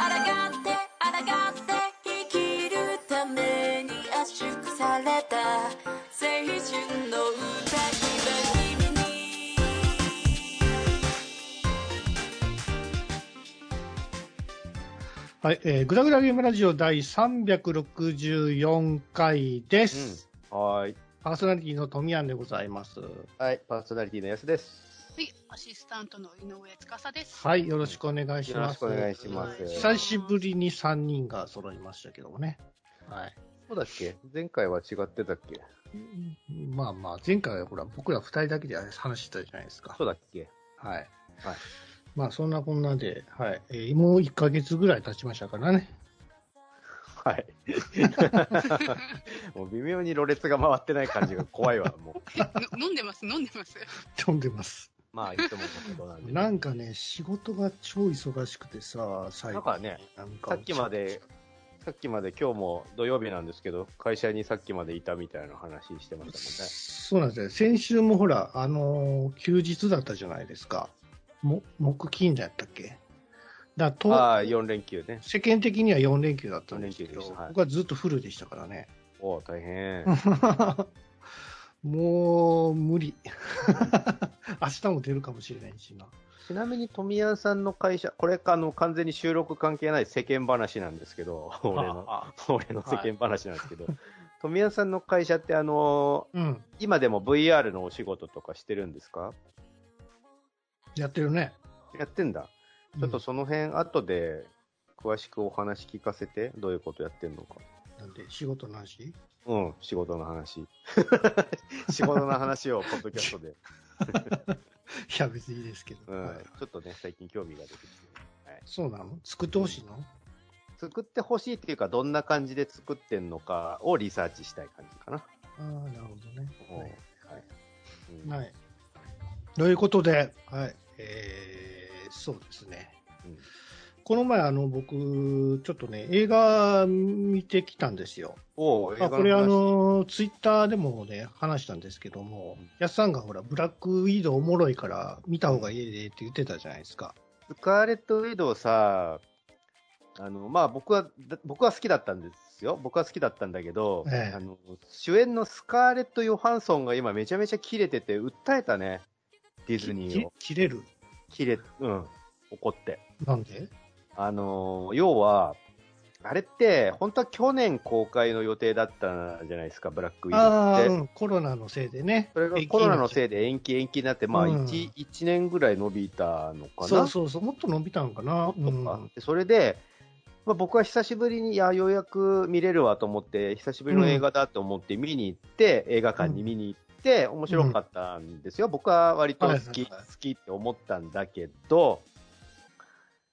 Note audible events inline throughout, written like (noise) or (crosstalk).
って抗って生きるために圧縮された青春の歌姫君にはい、えー、グダグダゲームラジオ第364回です。はーい。パーソナリティの富山でございます。はい、パーソナリティのやすです。はい、アシスタントの井上司です。はい、よろしくお願いします。よろしくお願いします。はい久しぶりに3人が揃いましたけどもね。はい。そうだっけ？前回は違ってたっけ？まあまあ、前回はほら、僕ら2人だけで話してたじゃないですかそ。うだっけ？はい。はい。まあ、そんなこんなで、はい。えーもう1ヶ月ぐらい経ちましたからね。はい。(laughs) もう微妙にろれつが回ってない感じが怖いわ、もう。の (laughs) 飲んでます、飲んでます。飛んでます。まあ、いつものことなんで。なんかね、仕事が超忙しくてさ、最だからね、なんかさっきまで、さっきまで今日も土曜日なんですけど、会社にさっきまでいたみたいな話してましたそうなんですよ。先週もほら、あのー休日だったじゃないですか。も木金だったっけ？だともんね。ああ、4連休ね。世間的には4連休だったんですけど、四連休でしたはい僕はずっとフルでしたからね。おお大変。(laughs) もう、無理。(laughs) 明日も出るかもしれないしな。ちなみに富谷さんの会社、これあの完全に収録関係ない世間話なんですけど、(laughs) 俺の、あ俺の世間話なんですけど、富谷さんの会社ってあのうん。今でも VR のお仕事とかしてるんですか？やってるね。やってんだ。ちょっとその辺後で詳しくお話聞かせて、どういうことやってんのか。うん、なんで、仕事の話？うん、仕事の話。(laughs) 仕事の話をポッドキャストで。いや、別にいいですけど。うん、はいちょっとね、最近興味が出てきて。はいそうなの？作ってほしいの？作ってほしいっていうか、どんな感じで作ってんのかをリサーチしたい感じかな。ああ、なるほどね。はいはい。うんはい。ということで、はい。えー、そうですね。うんこの前、あの、僕、ちょっとね、映画見てきたんですよ。おこれ、あの、ツイッターでもね、話したんですけどもうん、やっさんがほら、ブラックウィードウおもろいから見た方がいいでって言ってたじゃないですか。スカーレット・ウィドウさ、あの、まあ僕は、だ僕は好きだったんですよ。僕は好きだったんだけど、ええあの、主演のスカーレット・ヨハンソンが今めちゃめちゃキレてて、訴えたね。ディズニーを。き切れる？キレ、うん、怒って。なんで？あの、要は、あれって、本当は去年公開の予定だったじゃないですか、ブラックウィドって。うん、コロナのせいでね。それがコロナのいせいで延期延期になって、まあうん1、一年ぐらい伸びたのかな。そうそうそう、もっと伸びたのかな。とうんそれで、まあ、僕は久しぶりに、いや、ようやく見れるわと思って、久しぶりの映画だと思って見に行って、映画館に見に行って、面白かったんですよ。僕は割と好き、好きって思ったんだけど、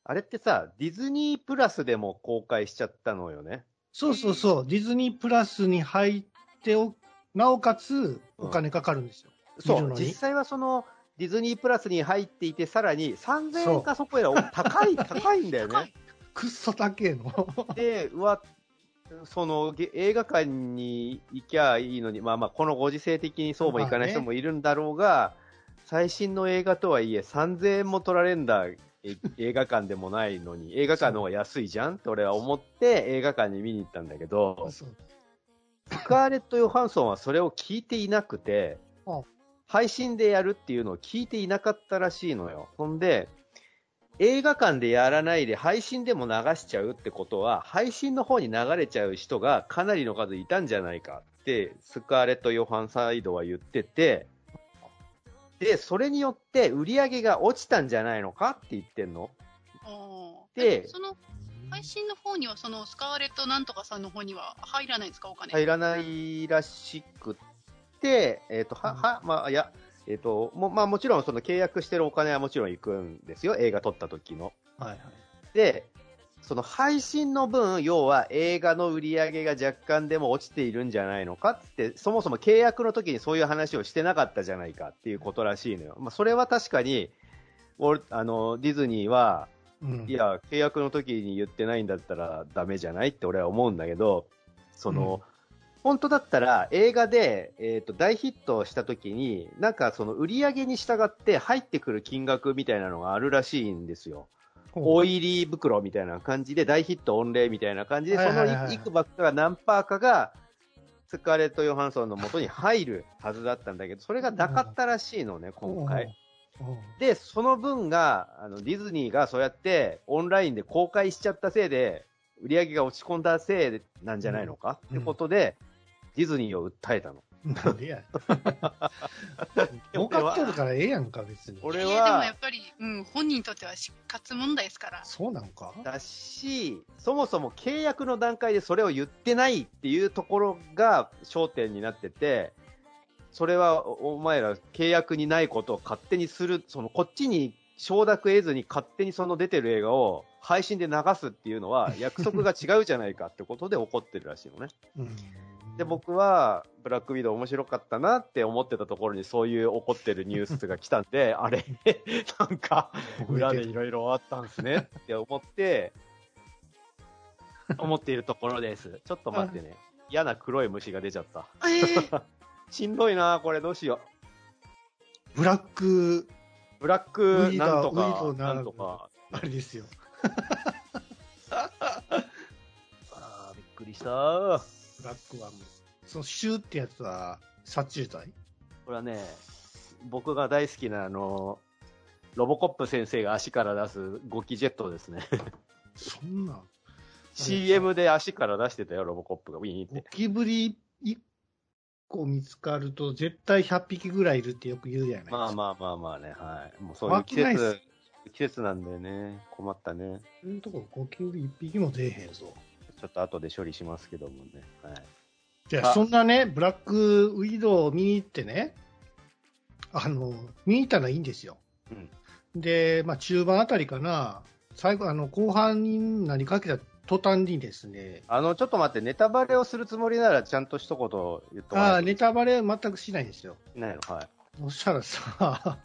あれってさ、ディズニープラスでも公開しちゃったのよね？そうそうそう、ディズニープラスに入ってお、なおかつお金かかるんですよ。そう、見るのに実際はその、ディズニープラスに入っていて、さらに3000円かそこらお高い、(laughs) 高いんだよね。くっそ高えの。(laughs) で、うわ、そのげ映画館に行きゃいいのに、まあまあ、このご時世的にそうもいかない人もいるんだろうが、最新の映画とはいえ、3000円も取られんだ、え (laughs) 映画館でもないのに、映画館の方が安いじゃんって俺は思って映画館に見に行ったんだけど、スカーレット・ヨハンソンはそれを聞いていなくてあ、配信でやるっていうのを聞いていなかったらしいのよ。ほんで、映画館でやらないで配信でも流しちゃうってことは、配信の方に流れちゃう人がかなりの数いたんじゃないかって、スカーレット・ヨハンサイドは言ってて、で、それによって売り上げが落ちたんじゃないのかって言ってんの？でえその配信の方には、そのスカーレットなんとかさんの方には入らないんですか、お金。入らないらしくって、えっ、と、は、は、まあ、いや、えっ、と、も、まあもちろんその契約してるお金はもちろん行くんですよ。映画撮った時の。はいはい。で、その配信の分、要は映画の売り上げが若干でも落ちているんじゃないのかって、そもそも契約の時にそういう話をしてなかったじゃないかっていうことらしいのよ。まあそれは確かに、俺あの、ディズニーは、うんいや、契約の時に言ってないんだったらダメじゃないって俺は思うんだけど、その、本当だったら映画で、えっ、と、大ヒットした時に、なんかその売り上げに従って入ってくる金額みたいなのがあるらしいんですよ。オイリー袋みたいな感じで、大ヒット御礼みたいな感じで、そのいくばっかが何パーかが、スカーレット・ヨハンソンの元に入るはずだったんだけど、それがなかったらしいのね、今回。で、その分が、あの、ディズニーがそうやってオンラインで公開しちゃったせいで、売り上げが落ち込んだせいなんじゃないのか、うんってことで、ディズニーを訴えたの。なんでや。儲かってるからええやんか、別に。俺いやでもやはっ、ぱり、うん、本人にとっては死活問題ですから。そうなんかだし、そもそも契約の段階でそれを言ってないっていうところが焦点になってて、それはおお前ら契約にないことを勝手にする、そのこっちに承諾得ずに勝手にその出てる映画を配信で流すっていうのは約束が違うじゃないかってことで怒ってるらしいのね。うん。で、僕はブラックウィドウ面白かったなって思ってたところにそういう怒ってるニュースが来たんで、(laughs) あれ、なんか裏でいろいろあったんですねって思って、思っているところです。ちょっと待ってね。嫌な黒い虫が出ちゃった。えー、(laughs) しんどいなこれどうしよブラック、う。ブラッウクなんとか、ななんとか。あれですよ。(laughs) あーびっくりした。ブラックはもう、そのシューってやつは殺虫剤？これはね、僕が大好きなあの、ロボコップ先生が足から出すゴキジェットですね。そんな。(laughs) CM で足から出してたよ、ロボコップが。ウィーンっゴて。キブリ1個見つかると絶対100匹ぐらいいるってよく言うじゃないですか。まあまあまあまあね、はい。もうそういう季節、季節なんだよね。困ったね。そういうとこゴキブリ1匹も出えへんぞ。ちょっと後で処理しますけどもね。はい。じゃあ、あそんなね、ブラックウィドウを見に行ってね、あの、見に行ったらいいんですよ。で、まあ、中盤あたりかな、最後、あの、後半になりかけた途端にですね、あの、ちょっと待って、ネタバレをするつもりなら、ちゃんと一言言っとかああ、ないとネタバレ全くしないんですよ。いないの？はい。そしたらさ、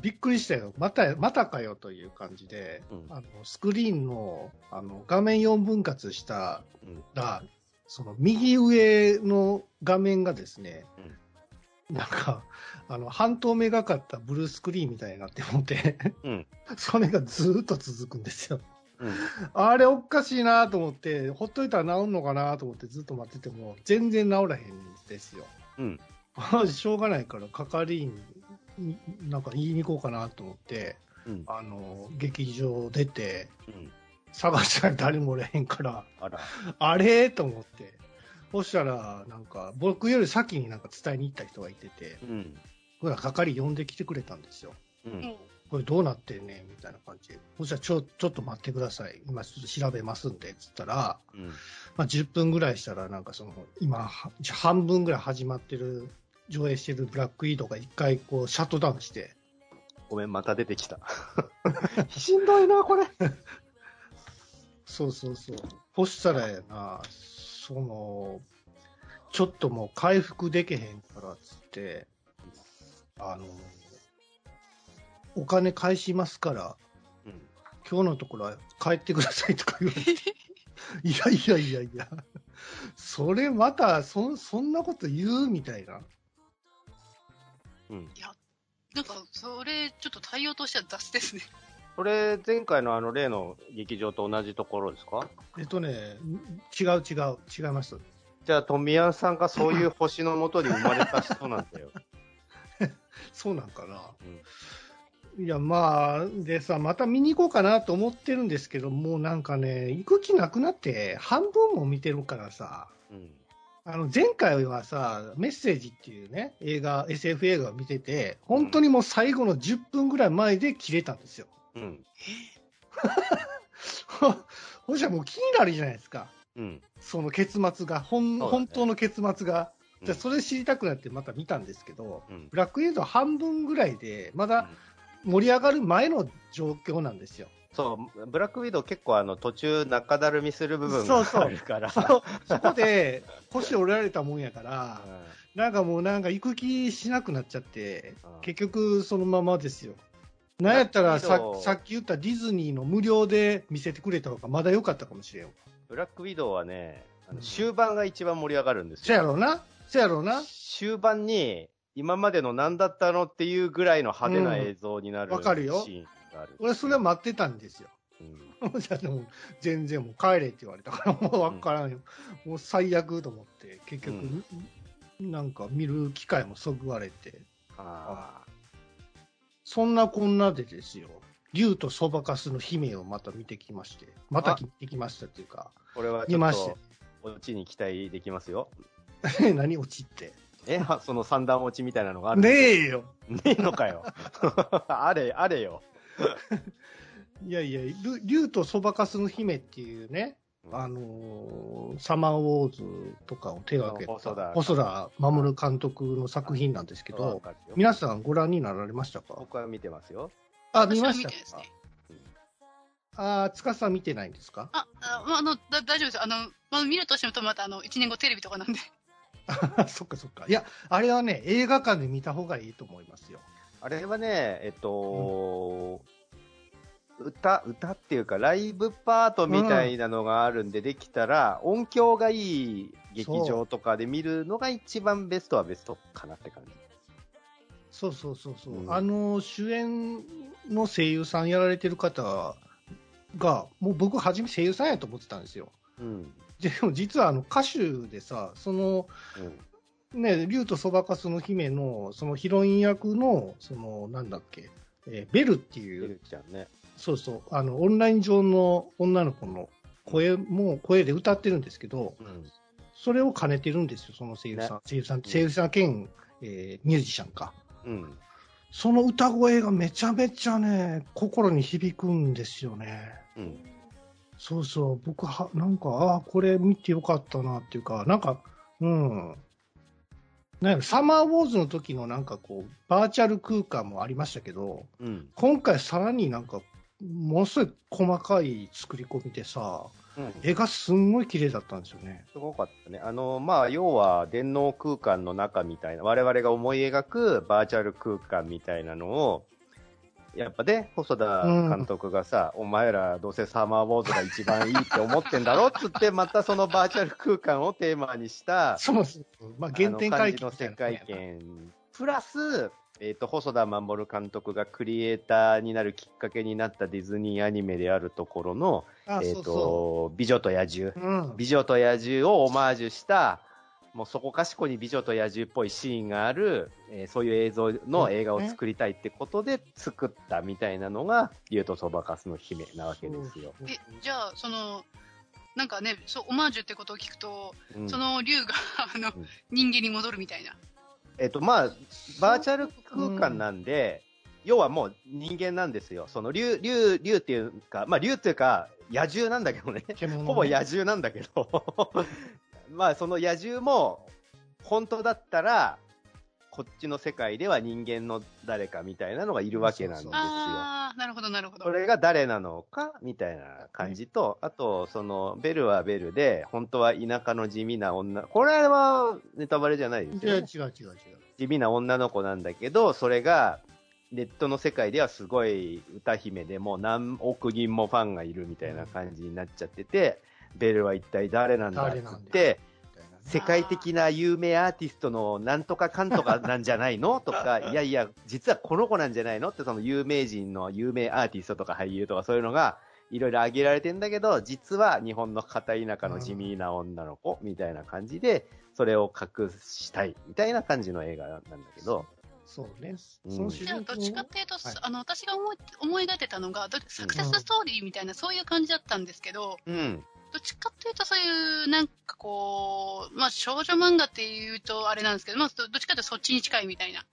びっくりしたよ。また、またかよという感じで、うんあのスクリーンのあの画面4分割したうん。ら、その右上の画面がですね、なんか、あの、半透明がかったブルースクリーンみたいになって思って、うん。(laughs) それがずーっと続くんですよ。うん。あれおかしいなと思って、ほっといたら治んのかなと思ってずっと待ってても、全然治らへんですよ。うん。(laughs) しょうがないから、係員に、なんか言いに行こうかなと思って、うん。あの、劇場出て、うん。探したら誰もおれへんから、あら。あれ？と思って。そしたら、なんか、僕より先になんか伝えに行った人がいてて、うん。ほら、係呼んできてくれたんですよ。うん。もこれどうなってんねんみたいな感じで。そしたら、ちょ、ちょっと待ってください。今ちょっと調べますんで、つったら、うん。まあ、10分ぐらいしたら、なんかその、今、は半分ぐらい始まってる、上映してるブラックイードが一回こう、シャットダウンして、ごめん、また出てきた。(laughs) しんどいな、これ。そうそうそう。そしたらやな、その、ちょっともう回復できへんからっつって、あの、お金返しますから、うん。今日のところは帰ってくださいとか言われて。いやいやいやいや、それまた、そ、そんなこと言うみたいな。うん。なんか、それ、ちょっと対応としては雑ですね。これ、前回のあの例の劇場と同じところですか？えっとね、違う違う、違います。じゃあ、富谷さんがそういう星のもとに生まれた人なんだよ。(laughs) そうなんかな。うんいや、まあ、でさ、また見に行こうかなと思ってるんですけど、もうなんかね、行く気なくなって、半分も見てるからさ、うん。あの、前回はさ、メッセージっていうね、映画、SF 映画を見てて、本当にもう最後の10分ぐらい前で切れたんですよ。うん。(laughs) ほじゃもう気になるじゃないですか。うん。その結末が、本ね本当の結末が。うんじゃあそれ知りたくなってまた見たんですけど、うんブラックエイド半分ぐらいで、まだ盛り上がる前の状況なんですよ。そう、ブラックウィドウ結構あの途中中だるみする部分が。そうそう。あるから。そそこで腰折られたもんやから、なんかもうなんか行く気しなくなっちゃってうん、結局そのままですよ。なんやったらささっき言ったディズニーの無料で見せてくれた方がまだ良かったかもしれんわ。ブラックウィドウはね、終盤が一番盛り上がるんですそやよ。ろうな。そやろうな。終盤に、今までの何だったのっていうぐらいの派手な映像になるわかるよがある。俺それは待ってたんですよ。うん。(laughs) じゃあでも全然もう帰れって言われたから (laughs) もう分からんよ、もう最悪と思って結局、なんか見る機会もそぐわれて。あそんなこんなでですよ。竜とそばかすの姫をまた見てきまして。また見てきましたっていうか。ーこれはちょっと、オチに期待できますよ。何落ちって？え、はその三段落ちみたいなのがあるねえよ。ねえのかよ。(laughs) あれ、あれよ。(laughs) いやいや竜竜とそばかすの姫っていうねあのーサマーウォーズとかを手がけた細田守監督の作品なんですけわど、皆さんご覧になられましたか？僕は見てますよ。あ、見ましたか？ね。あ、つかさん見てないんですか？あ、あまあ、あの、だ大丈夫です。あの、まあ、見るとしても、また、あの、1年後テレビとかなんで。(laughs) そっかそっか。いや、あれはね、映画館で見た方がいいと思いますよ。あれはね、えっと、歌、歌っていうか、ライブパートみたいなのがあるんで、できたら、音響がいい劇場とかで見るのが一番ベストはベストかなって感じ。そうそうそうそう。うんあの、主演の声優さんやられてる方が、もう僕、初め声優さんやと思ってたんですよ。うん。でも実はあの歌手でさ、その、うん。ね、竜とそばかすの姫の、そのヒロイン役の、その、なんだっけ、えーベルっていベう、ルちゃんね。そうそう、あの、オンライン上の女の子の声も、声で歌ってるんですけど、うん。それを兼ねてるんですよ、その声優さん。声優さん、声優さん兼、えーミュージシャンか。うん。その歌声がめちゃめちゃね、心に響くんですよね。うん。そうそう、僕は、なんか、ああ、これ見てよかったなっていうか、なんか、うん。なんサマーウォーズの時のなんかこう、バーチャル空間もありましたけど、うん。今回さらになんか、ものすごい細かい作り込みでさ、うん。絵がすんごい綺麗だったんですよね。すごかったね。あの、まあ、要は、電脳空間の中みたいな、我々が思い描くバーチャル空間みたいなのを、やっぱね、細田監督がさ、お前らどうせサマーウォーズが一番いいって思ってんだろっつって、またそのバーチャル空間をテーマにした、そうそう。まあ、原点回帰あの世界観、プラス、えっ、と、細田守監督がクリエイターになるきっかけになったディズニーアニメであるところの、あ、えっ、そうそと、美女と野獣。う。うん。美女と野獣をオマージュした、もうそこかしこに美女と野獣っぽいシーンがある、えーそういう映像の映画を作りたいってことで作ったみたいなのが、竜とそばかすの姫なわけですよ。え、じゃあ、その、なんかね、そう、オマージュってことを聞くと、うんその竜が、あの、うん人間に戻るみたいな。えっと、まあ、バーチャル空間なんで、要はもう人間なんですよ。その竜、竜、竜っていうか、まあ竜っていうか、野獣なんだけどね。獣ねほぼ野獣なんだけど、まあその野獣も、本当だったら、こっちの世界では人間の誰かみたいなのがいるわけなんですよ。ああ、なるほど、なるほど。それが誰なのかみたいな感じと、あと、その、ベルはベルで、本当は田舎の地味な女、これはネタバレじゃないですよ、ね。違う違う違う。地味な女の子なんだけど、それが、ネットの世界ではすごい歌姫でもう何億人もファンがいるみたいな感じになっちゃってて、ベルは一体誰なんだっつって、世界的な有名アーティストのなんとかかんとかなんじゃないのとか、(laughs) いやいや、実はこの子なんじゃないのって、その有名人の有名アーティストとか俳優とかそういうのが、いろいろ挙げられてんだけど、実は日本の片田舎の地味な女の子みたいな感じで、それを隠したいみたいな感じの映画なんだけど、そうね。うん。その主じゃあ、人公どっちかっていうと、はい。あの、私が思い思い描いてたのが、どサクセスストーリーみたいな、そういう感じだったんですけど、うん。どっちかっていうと、そういう、なんかこう、まあ、少女漫画っていうとあれなんですけど、まあ、どどっちかっていうとそっちに近いみたいな。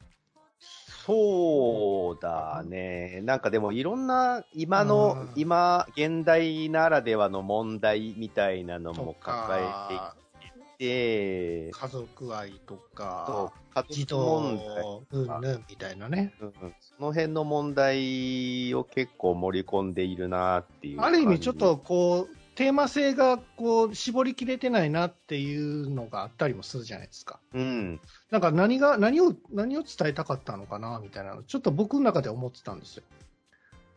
そうだね。なんかでもいろんな今のうん、今、現代ならではの問題みたいなのとも抱えか、ていて、家族愛とそか、う、家児族問題童うんぬんみたいなね。うんうんその辺の問題を結構盛り込んでいるなっていう。ある意味ちょっと、こう、テーマ性がこう絞りきれてないなっていうのがあったりもするじゃないですか。うん。なんか何が、何を、何を伝えたかったのかなみたいなの、ちょっと僕の中で思ってたんですよ。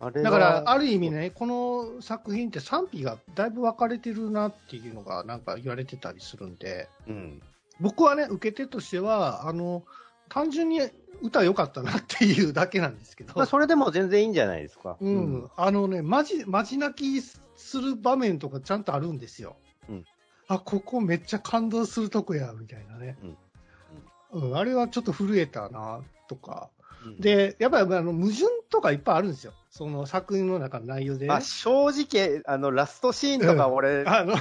あれはだから、ある意味ね、この作品って賛否がだいぶ分かれてるなっていうのがなんか言われてたりするんで、うん。僕はね、受け手としては、あの、単純に歌良かったなっていうだけなんですけど。まあ、それでも全然いいんじゃないですか。うん、あのね、マジ、マジ泣きする場面とかちゃんとあるんですよ。うんあ、ここめっちゃ感動するとこや、みたいなね。うん、あれはちょっと震えたな、とか。うん、で、やっぱりあの矛盾とかいっぱいあるんですよ。その作品の中の内容で、ね。まあ、正直、あの、ラストシーンとか俺、あの、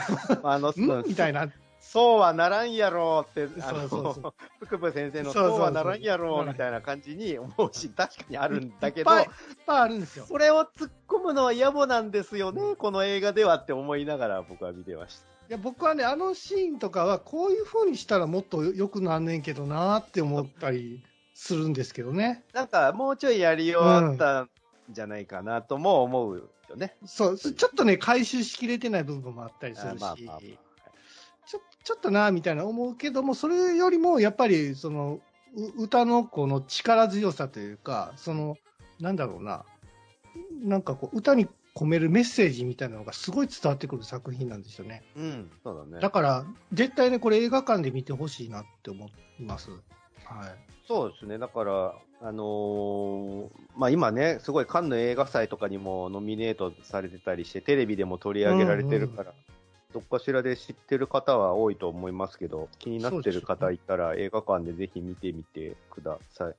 あの、(laughs) んみたいな。そうはならんやろって、あの、そうそう福部先生のそうはならんやろみたいな感じに思うし、確かにあるんだけどいっ、ぱいあるんですよ。それを突っ込むのは野暮なんですよね、この映画ではって思いながら僕は見てました。いや僕はね、あのシーンとかは、こういう風にしたらもっと良くなんねんけどなって思ったりするんですけどね。なんか、もうちょいやりようあったんじゃないかなとも思うよね。そう、ちょっとね、回収しきれてない部分もあったりするし、あまあまあまあちょっとな、みたいな思うけども、それよりも、やっぱり、その、う歌のこの力強さというか、その、なんだろうな、なんかこう、歌に込めるメッセージみたいなのがすごい伝わってくる作品なんですよね。うん、そうだね。だから、絶対ね、これ映画館で見てほしいなって思います。はい。そうですね。だから、あのーまあ今ね、すごいカンヌ映画祭とかにもノミネートされてたりして、テレビでも取り上げられてるから、どっかしらで知ってる方は多いと思いますけど、気になってる方いたら映画館でぜひ見てみてください。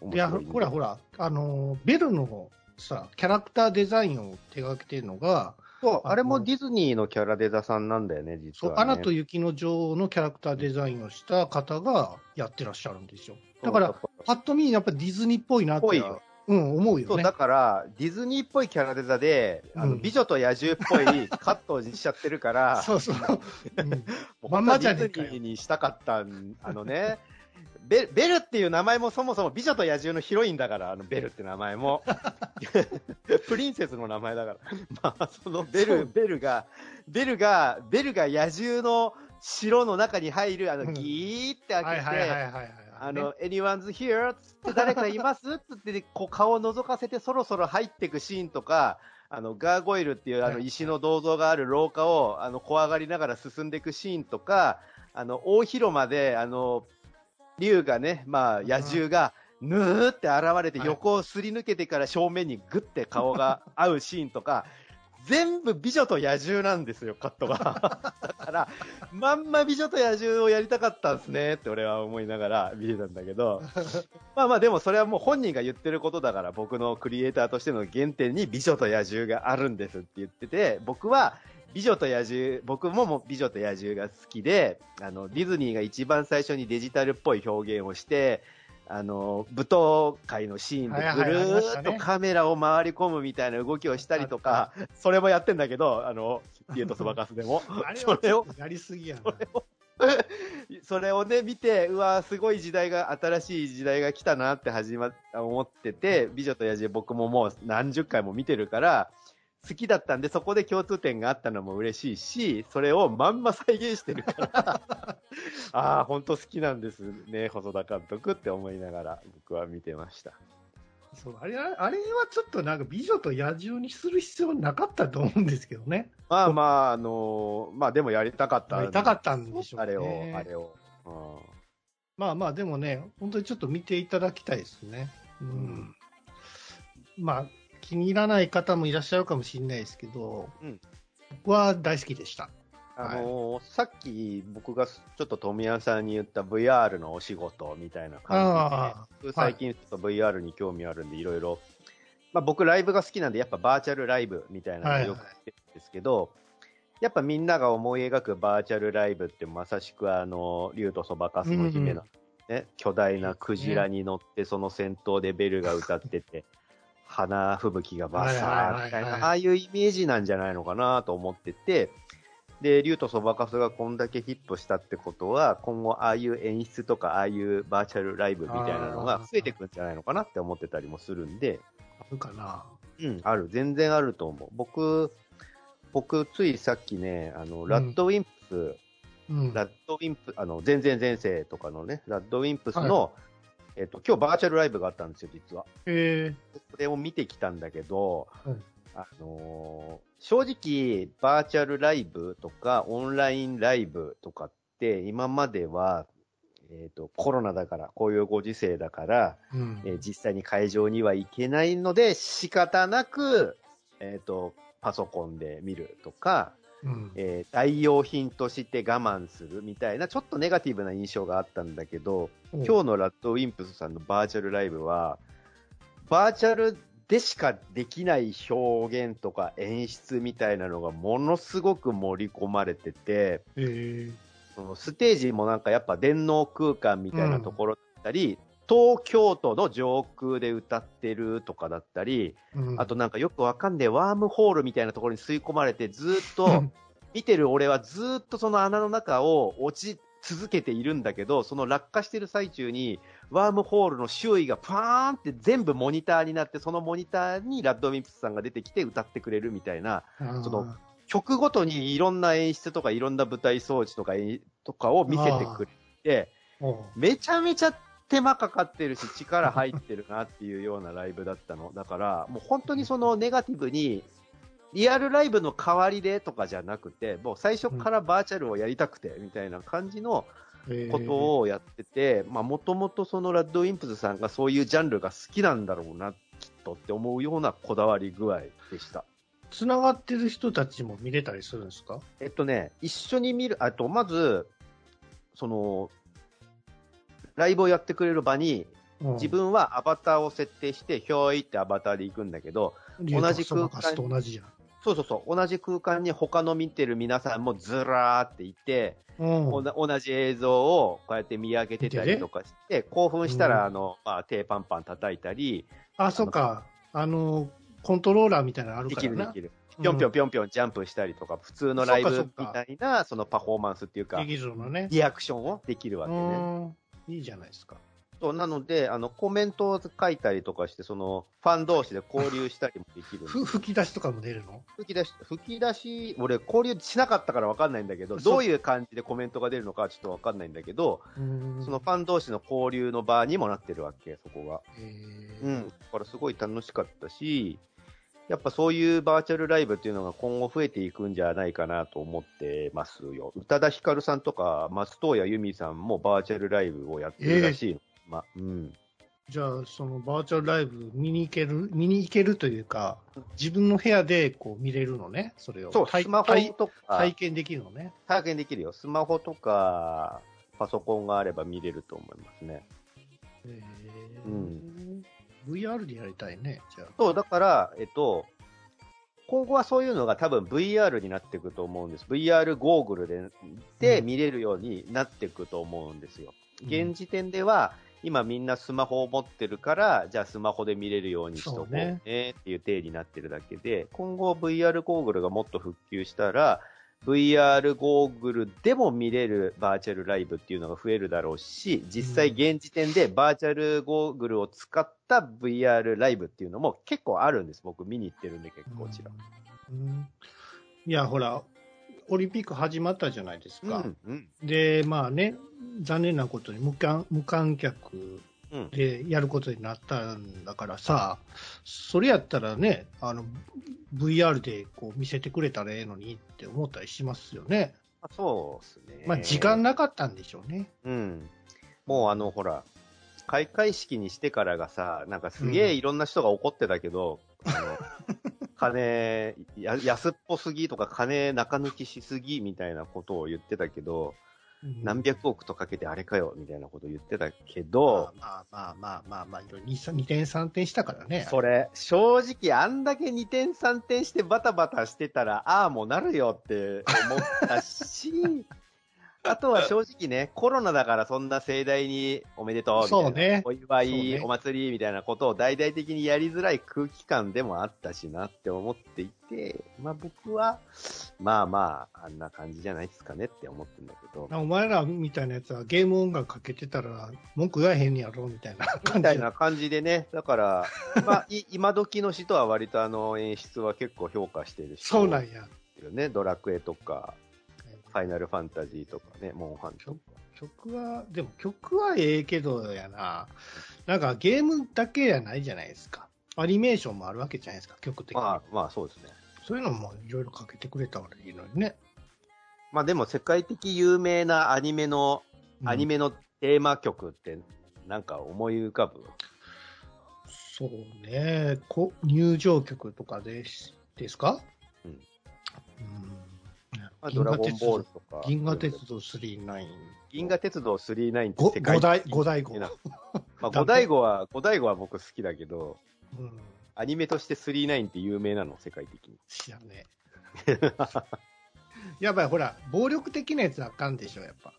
面いや、ほらほら、あの、ベルのさ、キャラクターデザインを手掛けてるのが、そう、ああれもディズニーのキャラデザさんなんだよね、実そう、は、ね。アナと雪の女王のキャラクターデザインをした方がやってらっしゃるんですよ。だから、パッと見、やっぱディズニーっぽいなって、ぽいようん、思うよそう、ねだ。から、ディズニーっぽいキャラデザで、あの、うん美女と野獣っぽいカットにしちゃってるから、(laughs) そうそう。(laughs) まんまじゃねえかよディズニーにしたかったん、あのね、ベルベルっていう名前もそもそも美女と野獣のヒロインだから、あのベルって名前も。(laughs) プリンセスの名前だから。まあ、そのベル、ベルが、ベルが、ベルが野獣の城の中に入る、あの、うんギーって開けて、あの、anyone's here? つって誰かいます？つ (laughs) って、こう顔を覗かせてそろそろ入っていくシーンとか、あの、ガーゴイルっていうあのはい。石の銅像がある廊下を、あの、怖がりながら進んでいくシーンとか、あの、大広間で、あの、竜がね、まあ、野獣が、ぬーって現れてはい。横をすり抜けてから正面にグッて顔が合うシーンとか、全部美女と野獣なんですよ、カットが。(laughs) だから、まんま美女と野獣をやりたかったんですねって俺は思いながら見てたんだけど、(laughs) まあまあでもそれはもう本人が言ってることだから僕のクリエイターとしての原点に美女と野獣があるんですって言ってて、僕は美女と野獣、僕ももう美女と野獣が好きで、あの、ディズニーが一番最初にデジタルっぽい表現をして、あの、舞踏会のシーンでぐるーっとカメラを回り込むみたいな動きをしたりとか、それもやってんだけど、あの、ピエトスバカスでも。それをはやりすぎやな。それを (laughs) ね、見て、うわすごい時代が、新しい時代が来たなって始まっ、思ってて、美女と野獣僕ももう何十回も見てるから、好きだったんで、そこで共通点があったのも嬉しいし、それをまんま再現してるから、(laughs) ああ、本当好きなんですね、細田監督って思いながら僕は見てました。そうあれはあれはちょっとなんか美女と野獣にする必要なかったと思うんですけどね。まあまあ、あのまあでもやりたかった。やりたかったんでしょうね。あれを、あれを。うんまあまあ、でもね、本当にちょっと見ていただきたいですね。うん。んまあ、気に入らない方もいらっしゃるかもしれないですけど、うん。僕は大好きでした。あのーさっき僕がちょっと富谷さんに言った VR のお仕事みたいなあ感じで、最近ちょっと VR に興味あるんでいろいろ、まあ僕ライブが好きなんでやっぱバーチャルライブみたいなのをよく言ってるんですけど、やっぱみんなが思い描くバーチャルライブってまさしくあの、竜とそばかすの姫の、ね巨大なクジラに乗ってその先頭でベルが歌ってて、花吹雪がバサーみたいはいはいはい。はいな、ああいうイメージなんじゃないのかなと思ってて、で、竜とそばかすがこんだけヒットしたってことは、今後ああいう演出とか、ああいうバーチャルライブみたいなのが増えてくんじゃないのかなって思ってたりもするんで、あるかな。うん、ある、全然あると思う。僕、僕、ついさっきね、あの、ラッドウィンプス、うん。ラッドウィンプ、あの、全然前世とかのね、ラッドウィンプスの、えっと、今日バーチャルライブがあったんですよ、実は。えそれを見てきたんだけど、うんあのー正直、バーチャルライブとか、オンラインライブとかって、今までは、えっ、と、コロナだから、こういうご時世だから、うん。えー実際に会場には行けないので、仕方なく、えっ、と、パソコンで見るとか、うん。えー代用品として我慢するみたいな、ちょっとネガティブな印象があったんだけど、今日のラッドウィンプスさんのバーチャルライブは、バーチャルでしかできない表現とか演出みたいなのがものすごく盛り込まれてて、えそのステージもなんかやっぱ電脳空間みたいなところだったり、東京都の上空で歌ってるとかだったり、ーうん。あとなんかよくわかんねえワームホールみたいなところに吸い込まれてずっと、見てる俺はずっとその穴の中を落ち続けているんだけど、その落下してる最中に、ワームホールの周囲がパーンって全部モニターになって、そのモニターにラッドウィンプスさんが出てきて歌ってくれるみたいな、その曲ごとにいろんな演出とかいろんな舞台装置とか演とかを見せてくれて、めちゃめちゃ手間かかってるし、力入ってるなっていうようなライブだったの。だから、もう本当にそのネガティブに、リアルライブの代わりでとかじゃなくて、もう最初からバーチャルをやりたくて、みたいな感じのえーことをやってて、まあもともとそのラッドウィンプスさんがそういうジャンルが好きなんだろうな、きっとって思うようなこだわり具合でした。つながってる人たちも見れたりするんですか？えっとね、一緒に見る、あと、まず、その、ライブをやってくれる場に、うん自分はアバターを設定して、ひょいってアバターで行くんだけど、同じ空間と同じじゃん。そうそうそう、同じ空間に他の見てる皆さんもずらーっていて、同じ映像をこうやって見上げてたりとかして、興奮したうんら、あの、まあ、手パンパン叩いたり、あ、そっか。あの、コントローラーみたいなのあるでからな。きるできる。ぴょんぴょんぴょんぴょんジャンプしたりとか、普通のライブみたいな、そのパフォーマンスっていうか。リアクションをできるわけね。うんいいじゃないですか。そうなので、あの、コメントを書いたりとかして、その、ファン同士で交流したりもできるふ吹き出しとかも出るの？吹き出し、吹き出し、俺、交流しなかったから分かんないんだけど、どういう感じでコメントが出るのかはちょっと分かんないんだけど、うんそのファン同士の交流の場にもなってるわけ、そこが。えーうん。だからすごい楽しかったし、やっぱそういうバーチャルライブっていうのが今後増えていくんじゃないかなと思ってますよ。宇多田ヒカルさんとか松任谷由実さんもバーチャルライブをやってるらしいの。まあ、うん。じゃあ、そのバーチャルライブ見に行ける、見に行けるというか、自分の部屋でこう見れるのね、それを。そう、体スマホ体とか、体験できるのね。体験できるよ。スマホとか、パソコンがあれば見れると思いますね。えーうん VR でやりたいね、じゃあ。そう、だから、えっと、今後はそういうのが多分 VR になっていくと思うんです。VR ゴーグルででうん見れるようになっていくと思うんですよ。うん現時点では、今みんなスマホを持ってるから、じゃあスマホで見れるようにしとこうねっていう体になってるだけで、今後 VR ゴーグルがもっと復旧したら、VR ゴーグルでも見れるバーチャルライブっていうのが増えるだろうし、実際現時点でバーチャルゴーグルを使った VR ライブっていうのも結構あるんです。僕見に行ってるんで結構ちら。うんいや、ほら、オリンピック始まったじゃないですか。うん、うん、で、まあね、残念なことに無観無観客うん。でやることになったんだからさ、それやったらね、あの VR でこう見せてくれたらええのにって思ったりしますよね。あそうですね。まあ、時間なかったんでしょうね。うん。もうあの、ほら、開会式にしてからがさ、なんかすげえいろんな人が怒ってたけど、あの、(laughs) 金や、安っぽすぎとか金中抜きしすぎみたいなことを言ってたけど、うん何百億とかけてあれかよみたいなこと言ってたけど、まあまあまあまあまあ、2, 点3点したからね。それ、正直あんだけ2点3点してバタバタしてたら、ああ、もうなるよって思ったし、あとは正直ね、コロナだからそんな盛大におめでとうみたいな、ね。お祝い、ね。お祭りみたいなことを大々的にやりづらい空気感でもあったしなって思っていて、まあ僕は、まあまあ、あんな感じじゃないですかねって思ってるんだけど、お前らみたいなやつはゲーム音楽かけてたら文句言わへんやろみたいな感じ。みたいな感じでね、だから、まあ、い今時の人は割とあの演出は結構評価してるし、そうなんや。ドラクエとか、ファイナルファンタジーとかね、モンハンとか。曲は、でも曲はええけどやな。なんかゲームだけやないじゃないですか。アニメーションもあるわけじゃないですか、曲的に。まあ、まあそうですね。そういうのもいろいろかけてくれたらいいのにね。まあでも世界的有名なアニメの、うんアニメのテーマ曲ってなんか思い浮かぶ？そうね、こ入場曲とかですですか、うんうんまあ、ドラゴンボールとか。銀河鉄道39。銀河鉄道39ってご世界五代五代号な (laughs) まあ、五代号は、五代号は僕好きだけど、うん、アニメとして39って有名なの、世界的に。知らねえ。(laughs) やっぱりほら、暴力的なやつはあかんでしょ、やっぱ。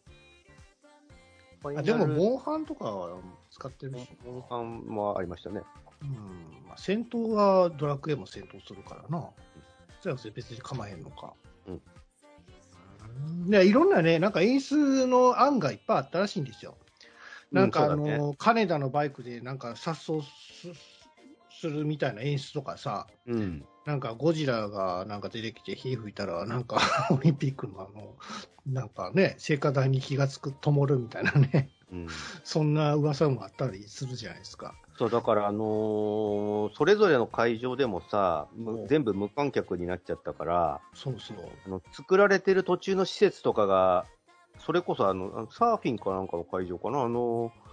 あでも、モンハンとかは使ってるし、モンハンもありましたね。うんまあ、戦闘はドラクエも戦闘するからな。それは別に構えへんのか。でいろんなね、なんか演出の案がいっぱいあったらしいんですよ。なんかあの、うんね金田のバイクでなんか殺走すするみたいな演出とかさ、うん。なんかゴジラがなんか出てきて火吹いたら、なんか (laughs) オリンピックのあの、なんかね、聖火台に火がつく、灯るみたいなね、うん。そんな噂もあったりするじゃないですか。そう、だから、あのーそれぞれの会場でもさ、全部無観客になっちゃったから、そうそう。あの作られてる途中の施設とかが、それこそあの、あのサーフィンかなんかの会場かな、あのー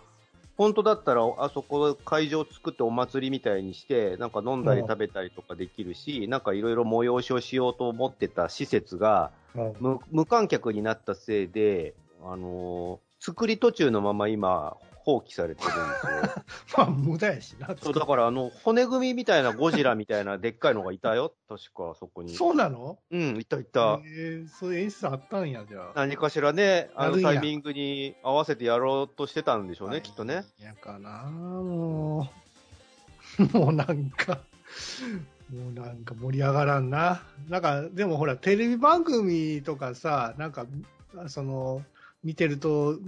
本当だったら、あそこ会場作ってお祭りみたいにして、なんか飲んだりうん食べたりとかできるし、なんかいろいろ催しをしようと思ってた施設が、無無観客になったせいで、あのー作り途中のまま今、放棄されてるんですよ。(laughs) まあ、無駄やしな。そう、だから、あの、骨組みみたいなゴジラみたいなでっかいのがいたよ。確か、そこに。そうなの？うん、いたいた。えー、そういう演出あったんや、じゃあ。何かしらね、あのタイミングに合わせてやろうとしてたんでしょうね、きっとね。。やかな、もう。(laughs) もうなんか、もうなんか盛り上がらんな。なんか、でもほら、テレビ番組とかさ、なんか、その、見てると、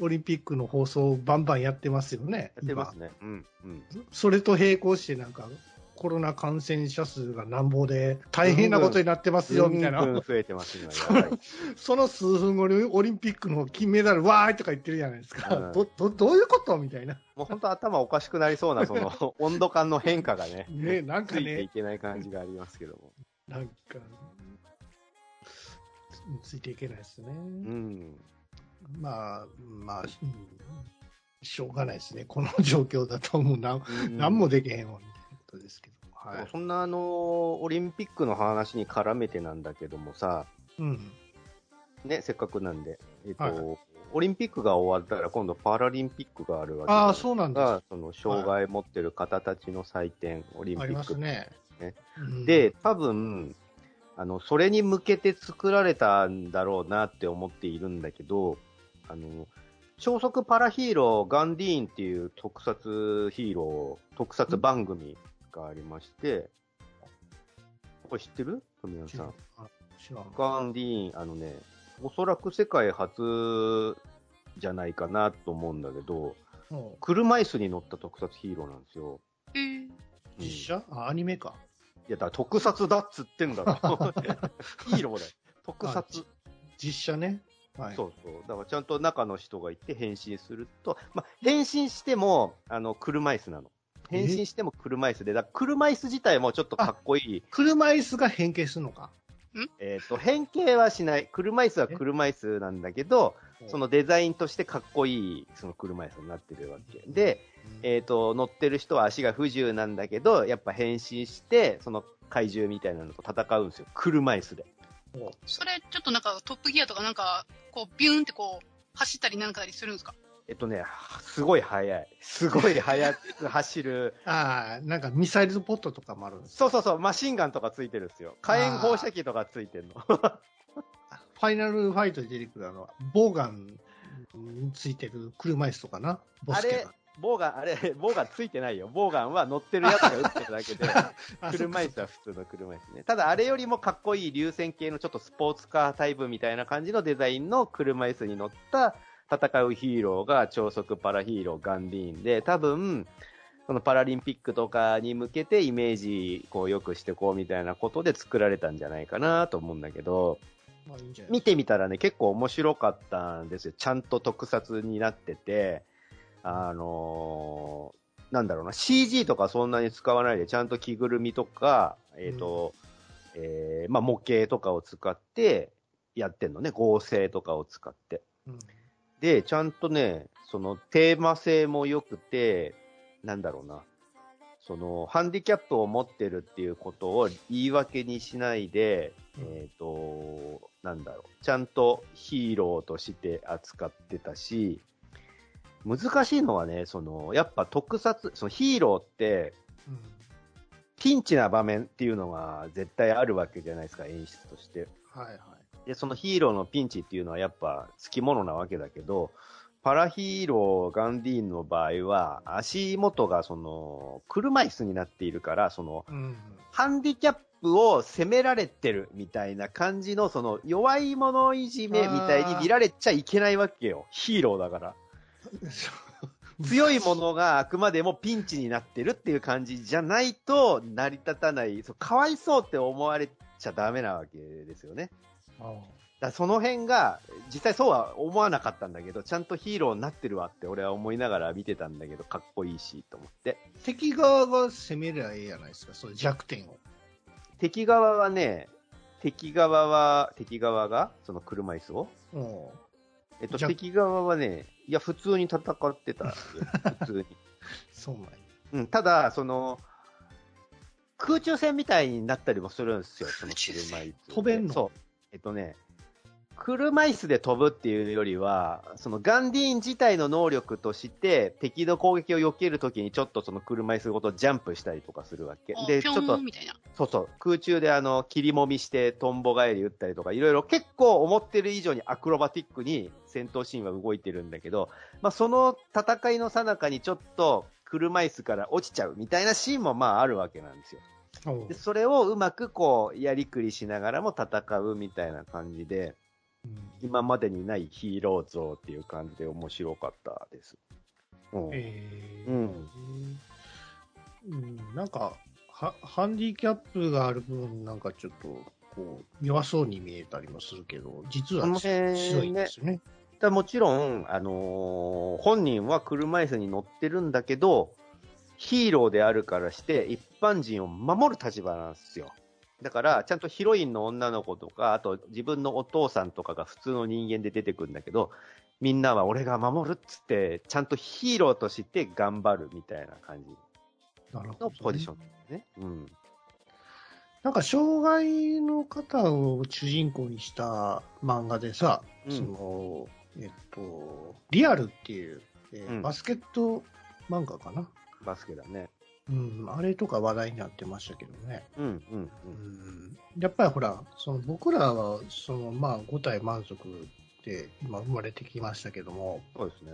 オリンピックの放送バンバンやってますよね。やってますね。うん、うん。今それと並行して、なんか、コロナ感染者数がなんぼで大変なことになってますよ、みたいな。増えてます、今。(laughs) やばいその数分後にオリンピックの金メダル、わーいとか言ってるじゃないですか。うんど、ど、どういうこと？みたいな。もう本当頭おかしくなりそうな、(laughs) その、温度感の変化がね、ね、なんかついていね、けない感じがありますけども。なんか、つついていけないですね。うん。まあ、まあ、うんしょうがないですね。この状況だともうなん、うんなんもできへんわ、みたいなことですけど。はい。そんなあの、オリンピックの話に絡めてなんだけどもさ、うん。ね、せっかくなんで、えっ、と、はいオリンピックが終わったら今度パラリンピックがあるわけああ、そうなんです。が、その障害持ってる方たちの祭典、オリンピありック。ますね。ねうん、で、多分、あの、それに向けて作られたんだろうなって思っているんだけど、あの、超速パラヒーローガンディーンっていう特撮ヒーロー、特撮番組がありまして、これ知ってる？富山さん。ガンディーン、あのね、おそらく世界初じゃないかなと思うんだけど、うん車椅子に乗った特撮ヒーローなんですよ。えーうん実写？あ、アニメか。いや、だから特撮だっつってんだろ。(laughs) ヒーローだよ。特撮。実写ね。はい。そうそう。だからちゃんと中の人がいて変身すると、まあ、変身しても、あの、車椅子なの。変身しても車椅子で、だ車椅子自体もちょっとかっこいい。車椅子が変形するのか？えっ、と、変形はしない。車椅子は車椅子なんだけど、そのデザインとしてかっこいい、その車椅子になってるわけ。で、えっ、と、乗ってる人は足が不自由なんだけど、やっぱ変身して、その怪獣みたいなのと戦うんですよ。車椅子で。それ、ちょっとなんかトップギアとかなんか、こう、ビューンってこう、走ったりなんかりするんですか？えっとね、すごい速い。すごい速く (laughs) 走る。ああ、なんかミサイルポットとかもあるんですそうそうそう、マシンガンとかついてるんですよ。火炎放射器とかついてるの。(laughs) ファイナルファイトで出てくるあの、ボウガンについてる車椅子とかな？ボスケあれ、ボウガン、あれ、ボウガンついてないよ。ボウガンは乗ってるやつが撃ってるだけで、(laughs) 車椅子は普通の車椅子ね。ただ、あれよりもかっこいい流線形のちょっとスポーツカータイプみたいな感じのデザインの車椅子に乗った戦うヒーローが超速パラヒーローガンディーンで、多分、そのパラリンピックとかに向けてイメージこう良くしてこうみたいなことで作られたんじゃないかなと思うんだけど、見てみたらね、結構面白かったんですよ。ちゃんと特撮になってて、あのーなんだろうな、CG とかそんなに使わないで、ちゃんと着ぐるみとか、えっ、と、えーまあ、模型とかを使ってやってんのね、合成とかを使って。うんで、ちゃんとね、そのテーマ性も良くて、なんだろうな。その、ハンディキャップを持ってるっていうことを言い訳にしないで、うんえっ、と、なんだろう。ちゃんとヒーローとして扱ってたし、難しいのはね、その、やっぱ特撮、そのヒーローって、うんピンチな場面っていうのが絶対あるわけじゃないですか、演出として。はいはい。で、そのヒーローのピンチっていうのはやっぱつきものなわけだけど、パラヒーロー、ガンディーンの場合は、足元がその、車椅子になっているから、その、うん。ハンディキャップを責められてるみたいな感じの、その、弱い者いじめみたいに見られちゃいけないわけよ。ヒーローだから。(laughs) 強いものがあくまでもピンチになってるっていう感じじゃないと成り立たない、そうかわいそうって思われちゃダメなわけですよね。あだその辺が、実際そうは思わなかったんだけど、ちゃんとヒーローになってるわって俺は思いながら見てたんだけど、かっこいいし、と思って。敵側が攻めりゃええやないですか、その弱点を。敵側はね、敵側は、敵側が、その車椅子を？うん。えっと、敵側はね、いや、普通に戦ってたよ。普通に。(laughs) そうなんや。うん、ただ、その、空中戦みたいになったりもするんですよ、その車椅子。飛べんの？そう。えっとね、車椅子で飛ぶっていうよりは、そのガンディーン自体の能力として、敵の攻撃を避けるときにちょっとその車椅子ごとジャンプしたりとかするわけ。で、ちょっと。そうそう、空中であの、切りもみして、トンボ返り打ったりとか、いろいろ結構思ってる以上にアクロバティックに戦闘シーンは動いてるんだけど、まあその戦いの最中にちょっと車椅子から落ちちゃうみたいなシーンもまああるわけなんですよ。でそれをうまくこう、やりくりしながらも戦うみたいな感じで、うん今までにないヒーロー像っていう感じで面白かったです。うんえーうんうんなんかは、ハンディキャップがある分、なんかちょっと、こう、弱そうに見えたりもするけど、実は強いんですよね。もちろん、あのー本人は車椅子に乗ってるんだけど、ヒーローであるからして、一般人を守る立場なんですよ。だから、ちゃんとヒロインの女の子とか、あと自分のお父さんとかが普通の人間で出てくるんだけど、みんなは俺が守るっつって、ちゃんとヒーローとして頑張るみたいな感じのポジションですね。うん。なんか、障害の方を主人公にした漫画でさ、うんその、えっと、リアルっていう、えーうんバスケット漫画かな。バスケだね。うん、あれとか話題になってましたけどね。うん、うん、うん。うんやっぱりほら、その僕らは、そのまあ、5体満足で今生まれてきましたけども、そうですね。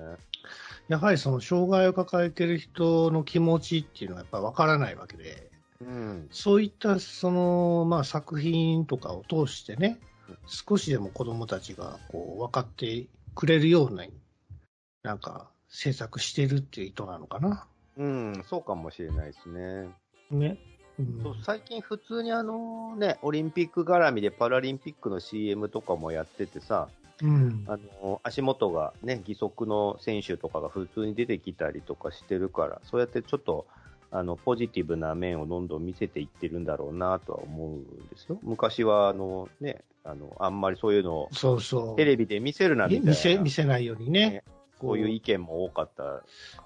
やはりその障害を抱えてる人の気持ちっていうのはやっぱりわからないわけで、うん。そういったその、まあ、作品とかを通してねうん、少しでも子供たちがこう分かってくれるような、なんか制作してるっていう意図なのかな。うん、そうかもしれないですね。ね。うんそう最近普通にあのね、オリンピック絡みでパラリンピックの CM とかもやっててさ、うんあの、足元がね、義足の選手とかが普通に出てきたりとかしてるから、そうやってちょっと、あの、ポジティブな面をどんどん見せていってるんだろうなとは思うんですよ。昔はあのね、あの、あんまりそういうのを。テレビで見せるなみたいな、見せ見せないようにねね。こういう意見も多かったか。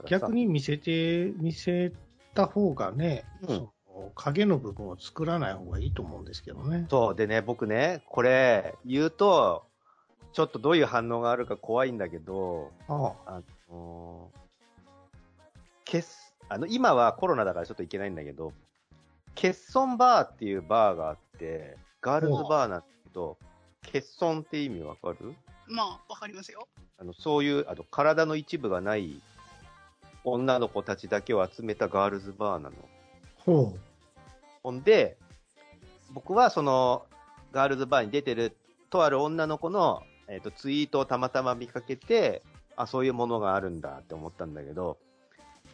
逆に見せて、見せた方がね、うん影の部分を作らない方がいいと思うんですけどね。そう、でね、僕ね、これ、言うと、ちょっとどういう反応があるか怖いんだけど、ああのー、欠あの、今はコロナだからちょっと行けないんだけど、欠損バーっていうバーがあって、ガールズバーなんだけど、欠損って意味わかる？まあ、わかりますよ。あの、そういう、あの、体の一部がない女の子たちだけを集めたガールズバーなの。ほほんで、僕はその、ガールズバーに出てる、とある女の子の、えっ、と、ツイートをたまたま見かけて、あ、そういうものがあるんだって思ったんだけど、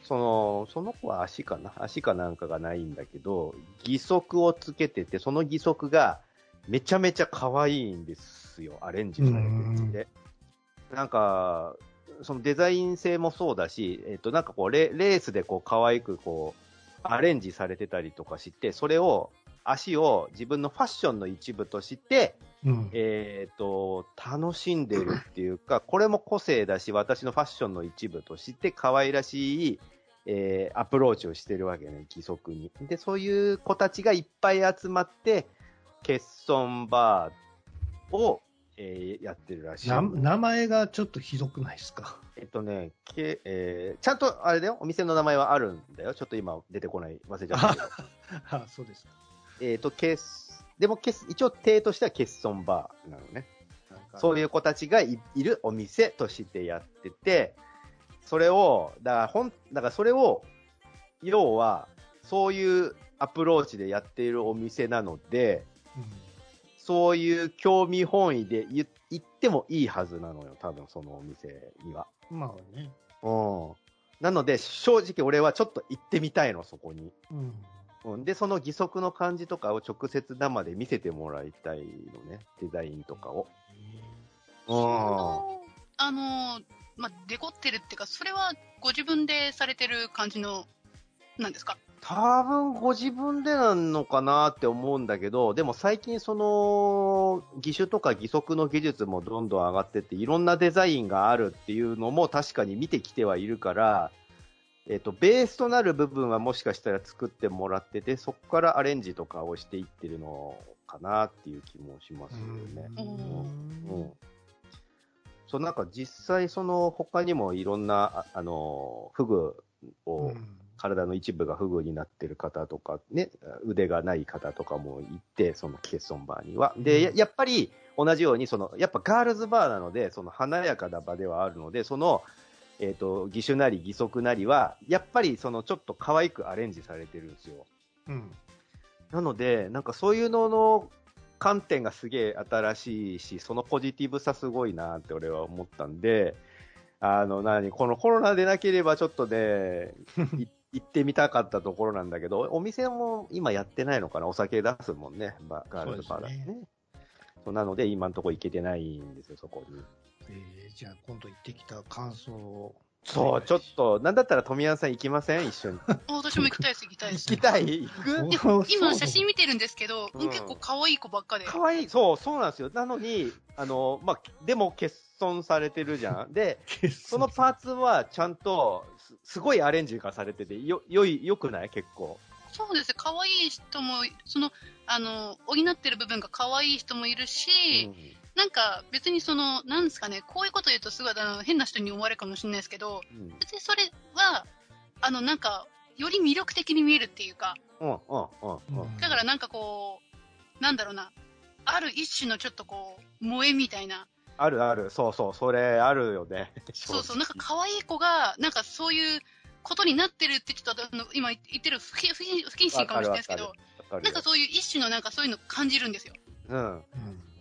その、その子は足かな？足かなんかがないんだけど、義足をつけてて、その義足がめちゃめちゃ可愛いんですよ。アレンジされてて。なんか、そのデザイン性もそうだし、えっ、と、なんかこうレ、レースでこう、可愛くこう、アレンジされてたりとかして、それを、足を自分のファッションの一部としてうん。えっ、と、楽しんでるっていうか、これも個性だし、私のファッションの一部として、可愛らしい、えーアプローチをしてるわけね、義足に。で、そういう子たちがいっぱい集まって、欠損バーを、えーやってるらしい。な名前がちょっとひどくないですか？えっとね、けえーちゃんとあれだよ、お店の名前はあるんだよ。ちょっと今出てこない、忘れちゃったけど。(laughs) あそうですか。えっと、欠、でも欠、一応手としては欠損バーなのね。そういう子たちがいいるお店としてやってて、それを、だから、ほん、だからそれを、要は、そういうアプローチでやっているお店なので、そういう興味本位で言行ってもいいはずなのよ、多分そのお店には。うん、まあね。うん。なので、正直俺はちょっと行ってみたいの、そこに。うん。うん、で、その義足の感じとかを直接生で見せてもらいたいのね、デザインとかを。そのあの、まあ、デコってるっていうか、それはご自分でされてる感じの、なんですか？多分ご自分でなのかなって思うんだけど、でも最近その、義手とか義足の技術もどんどん上がってって、いろんなデザインがあるっていうのも確かに見てきてはいるから、えっ、と、ベースとなる部分はもしかしたら作ってもらってて、そこからアレンジとかをしていってるのかなっていう気もしますよね。うん。うん。そう、なんか実際その他にもいろんな、ああの、フグを、体の一部がフグになってる方とか、ね、腕がない方とかもいて、そのケッソンバーには。で、ややっぱり同じように、その、やっぱガールズバーなので、その華やかな場ではあるので、その、えっ、と、義手なり義足なりは、やっぱりそのちょっと可愛くアレンジされてるんですよ。うん。なので、なんかそういうのの観点がすげえ新しいし、そのポジティブさすごいなって俺は思ったんで、あの、何、このコロナでなければちょっとね、い (laughs) 行ってみたかったところなんだけど、お店も今やってないのかな？お酒出すもんね、バガールズバーだしそうね。なので、今のところ行けてないんですよ、そこに。えーじゃあ今度行ってきた感想を。そう、ちょっと、なんだったら富谷さん行きません？一緒に。あ (laughs) 私も行きたいです、行きたいです。行きたい？行く？お今写真見てるんですけど、うん結構可愛い子ばっかで。かわいい。そう、そうなんですよ。なのに、あの、まあ、でも欠損されてるじゃん。で、(laughs) そのパーツはちゃんと、すすごいアレンジがされてて、よ、よい、よくない？結構。そうです。ね、可愛い人も、その、あの、補ってる部分が可愛い人もいるし、なんか別にその、なんですかね、こういうこと言うとすごいあの変な人に思われるかもしれないですけど、うん。別にそれは、あの、なんか、より魅力的に見えるっていうか、うん、うん、うん、うん。だからなんかこう、なんだろうな、ある一種のちょっとこう、萌えみたいな、あるある。そうそう、それあるよね。(laughs) そうそう、なんか可愛い子が、なんかそういうことになってるってちょっとあの今言ってる不謹不謹慎かもしれないですけど、なんかそういう一種のなんかそういうの感じるんですよ。うん。うん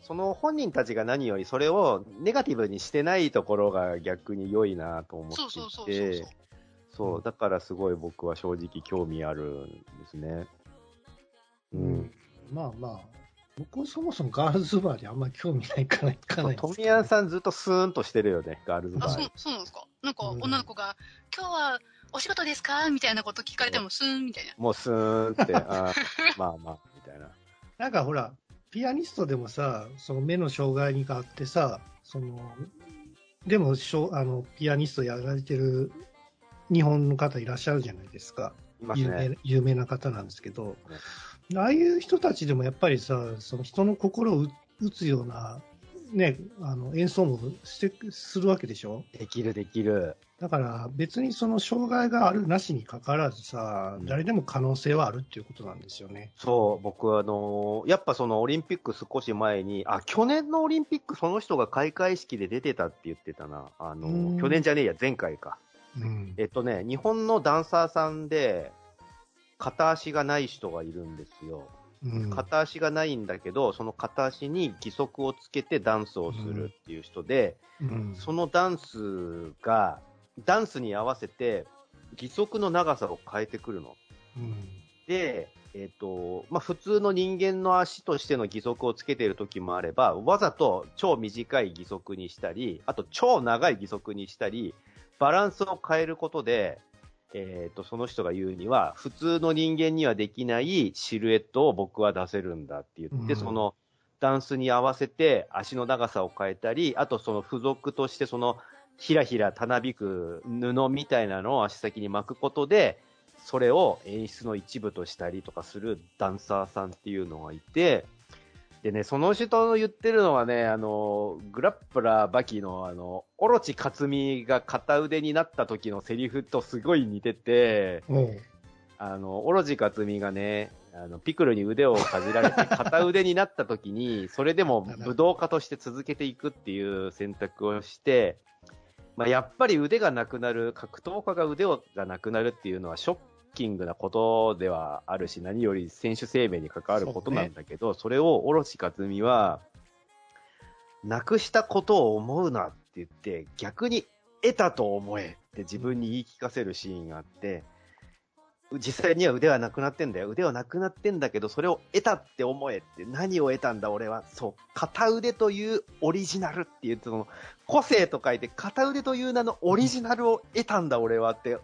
その本人たちが何よりそれをネガティブにしてないところが逆に良いなと思っていて。そうそうそうそうそう。そう、だからすごい僕は正直興味あるんですね。ううんん。まあまあ、僕はそもそもガールズバーにあんまり興味ないから行かないんです富谷さんずっとスーンとしてるよね、ガールズバあ、ーにそう、。そうなんですか？なんかうん女の子が、今日はお仕事ですか？みたいなこと聞かれてもスーンみたいな。もうスーンって、あー (laughs) まあまあ、みたいな。なんかほら、ピアニストでもさ、その目の障害があってさ、その、でもしょあの、ピアニストやられてる日本の方いらっしゃるじゃないですか。います有名ね。有名な方なんですけど、ああいう人たちでもやっぱりさ、その人の心を打打つような、ね、あの演奏もしてするわけでしょ？できるできる。だから別にその障害があるなしにかかわらずさ、うん誰でも可能性はあるっていうことなんですよね。そう、僕はあのーやっぱそのオリンピック少し前に、あ、去年のオリンピックその人が開会式で出てたって言ってたな。あのーうん去年じゃねえや、前回か。うん。えっとね、日本のダンサーさんで、片足がない人がいるんですよ。うん片足がないんだけど、その片足に義足をつけてダンスをするっていう人で、うんそのダンスが、ダンスに合わせて、義足の長さを変えてくるの。うんで、えっ、と、まあ、普通の人間の足としての義足をつけている時もあれば、わざと超短い義足にしたり、あと超長い義足にしたり、バランスを変えることで、えっ、と、その人が言うには、普通の人間にはできないシルエットを僕は出せるんだって言って、うん。その、ダンスに合わせて足の長さを変えたり、あとその付属としてそのひらひらたなびく布みたいなのを足先に巻くことで、それを演出の一部としたりとかするダンサーさんっていうのがいて、でね、その人の言ってるのはね、あの、グラップラーバキのあの、オロチ克美が片腕になった時のセリフとすごい似てて、あの、オロチ克美がね、あの、ピクルに腕をかじられて (laughs) 片腕になった時に、それでも武道家として続けていくっていう選択をして、まあ、やっぱり腕がなくなる、格闘家が腕をがなくなるっていうのはショッキングなことではあるし、何より選手生命に関わることなんだけど、そ,、れをオロチ克美は、なくしたことを思うなって言って、逆に得たと思えって自分に言い聞かせるシーンがあって、実際には腕はなくなってんだよ。腕はなくなってんだけど、それを得たって思えって、何を得たんだ俺は。そう、片腕というオリジナルって言って、その、個性と書いて、片腕という名のオリジナルを得たんだ俺はって、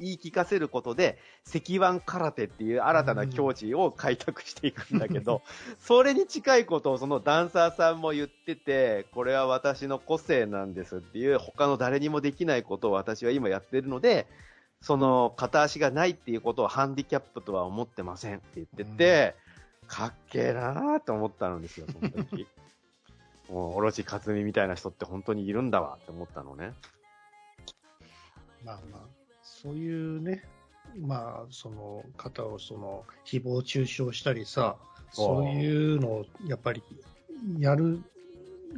言い聞かせることで、石腕空手っていう新たな境地を開拓していくんだけど、(laughs) それに近いことをそのダンサーさんも言ってて、これは私の個性なんですっていう、他の誰にもできないことを私は今やってるので、その片足がないっていうことをハンディキャップとは思ってませんって言ってて、かっけえなーと思ったのですよ、その時。(laughs) もう、オロチ克美みたいな人って本当にいるんだわって思ったのね。まあまあ、そういうね、まあ、その方をその誹謗中傷したりさ、そういうのをやっぱりやる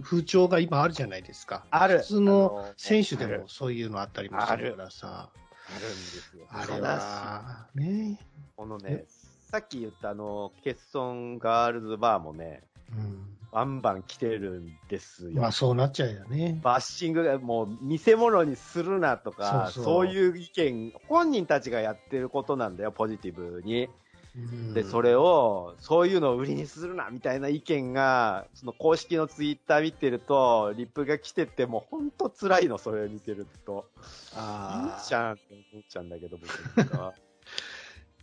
風潮が今あるじゃないですか。ある普通の選手でもそういうのあったりもするからさ。あるんですよ。あれは、ね。このね、さっき言ったあの、欠損ガールズバーもね、うん。バンバン来てるんですよ。まあそうなっちゃうよね。バッシングがもう見せ物にするなとか、そうそういう意見、本人たちがやってることなんだよ、ポジティブに。うんで、それを、そういうのを売りにするな、みたいな意見が、その公式のツイッター見てると、リップが来てて、もうほんと辛いの、それを見てると。いいあじゃんって思っちゃうんだけど、僕なんか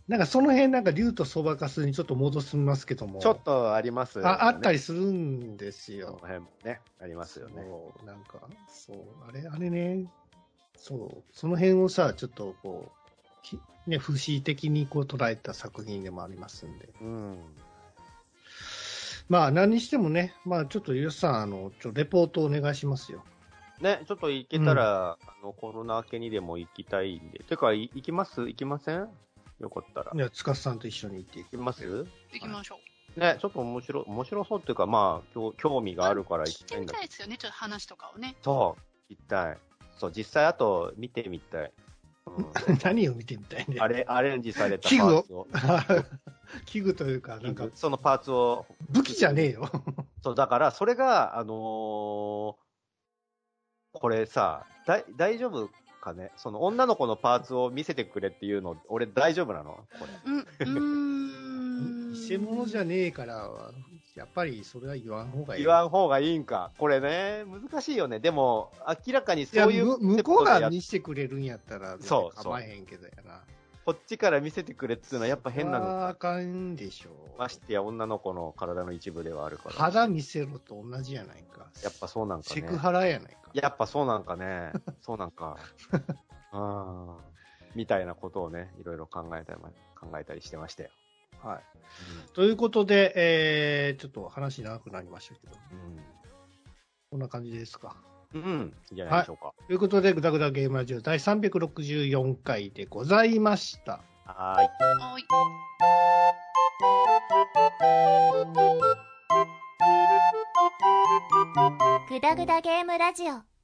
なんかその辺なんか竜とそばかすにちょっと戻しますけども。ちょっとありますよね。ああったりするんですそのよ。辺もね、ありますよね。なんか、そう、あれ、あれね、そう、その辺をさ、ちょっとこう、きね、不思議的にこう捉えた作品でもありますんで。うん。まあ、何にしてもね、まあ、ちょっと、ゆうさん、あの、ちょ、レポートお願いしますよ。ね、ちょっと行けたら、あの、コロナ明けにでも行きたいんで。てか、い行きます？行きません？よかったら。いや、つかさんと一緒に行ってきます行きましょう。ね、ちょっと面白い、面白そうっていうか、まあ、興興味があるから行き聞いてみたいんだたいですよね、ちょっと話とかをね。そう、行きたい。そう、実際あと見てみたい。うん (laughs) 何を見てみたいね。あれ、アレンジされたパ器具をーツを。(laughs) 器具というか、なんか、そのパーツを、武器じゃねえよ。(laughs) そう、だから、それが、あのーこれさ、だい大丈夫？かねその女の子のパーツを見せてくれっていうの、俺大丈夫なの？これ。偽物じゃねえから、やっぱりそれは言わん方がいい。言わん方がいいんか。これね、難しいよね。でも、明らかにそういうむ向こうが見せてくれるんやったら、そう構えへんけどやな。こっちから見せてくれっていうのはやっぱ変なのあか。かんでしょう。ましてや女の子の体の一部ではあるから。肌見せろと同じやないか。やっぱそうなんかね。セクハラやないか。やっぱそうなんかね。(laughs) そうなんか。あーみたいなことをね、いろいろ考えたり、考えたりしてましたよ。はい。ということで、えー、ちょっと話長くなりましたけど、こんな感じですか。うん。いいんじゃないでしょうか。ということで、ぐだぐだゲームラジオ第364回でございました。はーい。はーい。グダグダゲームラジオ